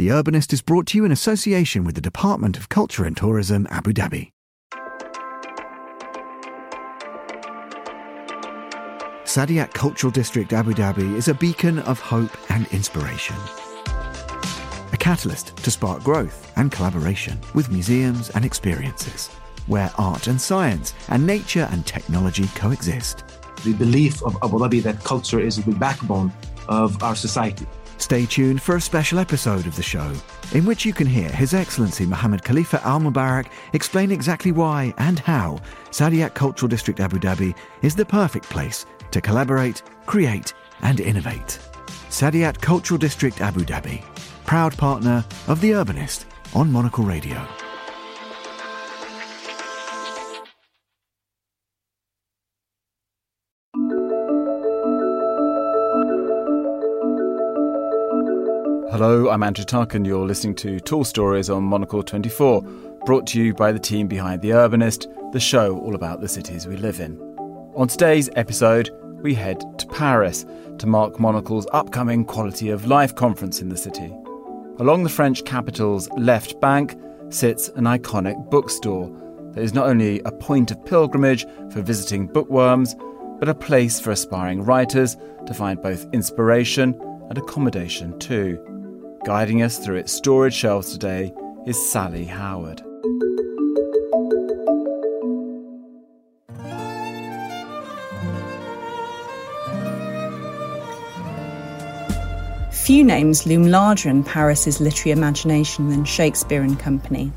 The Urbanist is brought to you in association with the Department of Culture and Tourism, Abu Dhabi. Saadiyat Cultural District Abu Dhabi is a beacon of hope and inspiration. A catalyst to spark growth and collaboration with museums and experiences, where art and science and nature and technology coexist. The belief of Abu Dhabi that culture is the backbone of our society. Stay tuned for a special episode of the show, in which you can hear His Excellency Mohammed Khalifa Al Mubarak explain exactly why and how Saadiyat Cultural District Abu Dhabi is the perfect place to collaborate, create, and innovate. Saadiyat Cultural District Abu Dhabi, proud partner of The Urbanist on Monocle Radio. Hello, I'm Andrew Tuck, and you're listening to Tall Stories on Monocle 24, brought to you by the team behind The Urbanist, the show all about the cities we live in. On today's episode, we head to Paris to mark Monocle's upcoming Quality of Life conference in the city. Along the French capital's left bank sits an iconic bookstore that is not only a point of pilgrimage for visiting bookworms, but a place for aspiring writers to find both inspiration and accommodation too. Guiding us through its storage shelves today is Sally Howard. Few names loom larger in Paris's literary imagination than Shakespeare and Company.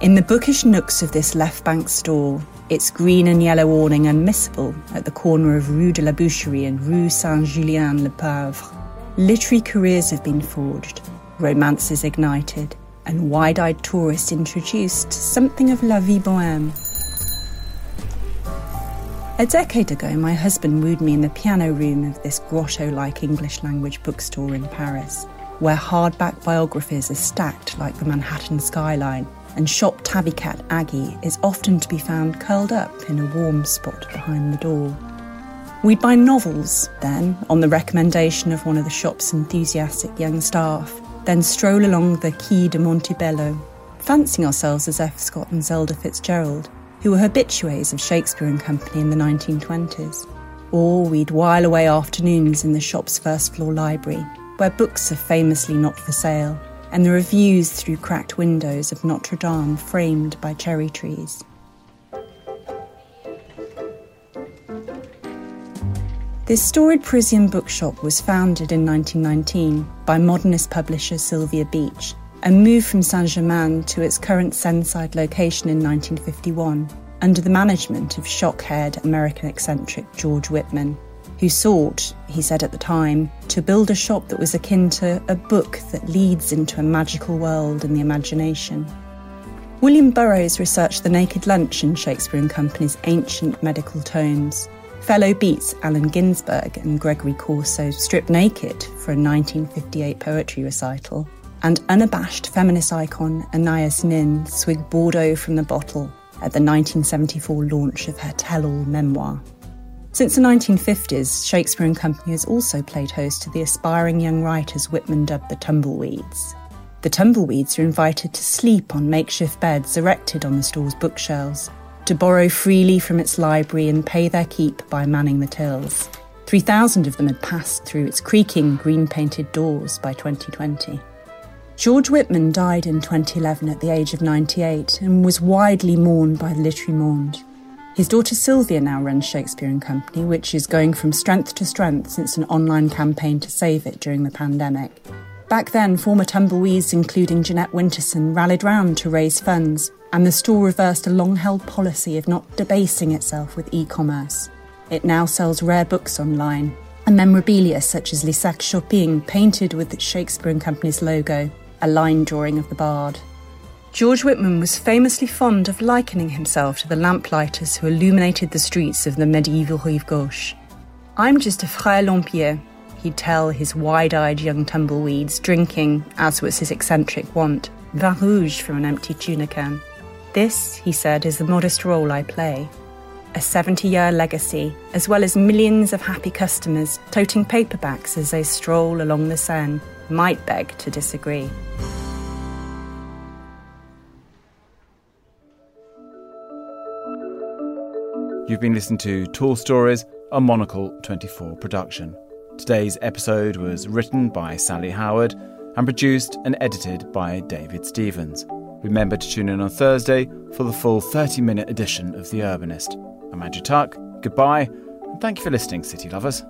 In the bookish nooks of this left bank store, its green and yellow awning unmissable at the corner of Rue de la Boucherie and Rue Saint Julien le Pauvre, literary careers have been forged, romances ignited, and wide eyed tourists introduced something of la vie boheme. A decade ago, my husband wooed me in the piano room of this grotto like English language bookstore in Paris, where hardback biographies are stacked like the Manhattan skyline, and shop tabby cat Aggie is often to be found curled up in a warm spot behind the door. We'd buy novels, then, on the recommendation of one of the shop's enthusiastic young staff, then stroll along the Quai de Montebello, fancying ourselves as F. Scott and Zelda Fitzgerald, who were habitués of Shakespeare and Company in the 1920s. Or we'd while away afternoons in the shop's first floor library, where books are famously not for sale, and the reviews through cracked windows of Notre Dame framed by cherry trees. This storied Parisian bookshop was founded in 1919 by modernist publisher Sylvia Beach and moved from Saint Germain to its current Seineside location in 1951 under the management of shock haired American eccentric George Whitman, who sought, he said at the time, to build a shop that was akin to a book that leads into a magical world in the imagination. William Burroughs researched the naked lunch in Shakespeare and Company's ancient medical tomes Fellow beats Allen Ginsberg and Gregory Corso stripped naked for a 1958 poetry recital, and unabashed feminist icon Anais Nin swigged Bordeaux from the bottle at the 1974 launch of her tell all memoir. Since the 1950s, Shakespeare and Company has also played host to the aspiring young writers Whitman dubbed the Tumbleweeds. The Tumbleweeds are invited to sleep on makeshift beds erected on the store's bookshelves to borrow freely from its library and pay their keep by manning the tills. 3,000 of them had passed through its creaking green painted doors by 2020. George Whitman died in 2011 at the age of 98 and was widely mourned by the literary monde. His daughter Sylvia now runs Shakespeare and Company, which is going from strength to strength since an online campaign to save it during the pandemic. Back then, former tumbleweeds, including Jeanette Winterson, rallied round to raise funds, and the store reversed a long held policy of not debasing itself with e commerce. It now sells rare books online and memorabilia such as Les Sacs Shopping painted with Shakespeare and Company's logo, a line drawing of the bard. George Whitman was famously fond of likening himself to the lamplighters who illuminated the streets of the medieval Rive Gauche. I'm just a frère lampier, he'd tell his wide eyed young tumbleweeds, drinking, as was his eccentric wont, vin rouge from an empty tuna can. This, he said, is the modest role I play. A 70 year legacy, as well as millions of happy customers toting paperbacks as they stroll along the Seine, might beg to disagree. You've been listening to Tall Stories, a Monocle 24 production. Today's episode was written by Sally Howard and produced and edited by David Stevens. Remember to tune in on Thursday for the full 30 minute edition of The Urbanist. I'm Andrew Tuck. Goodbye, and thank you for listening, City Lovers.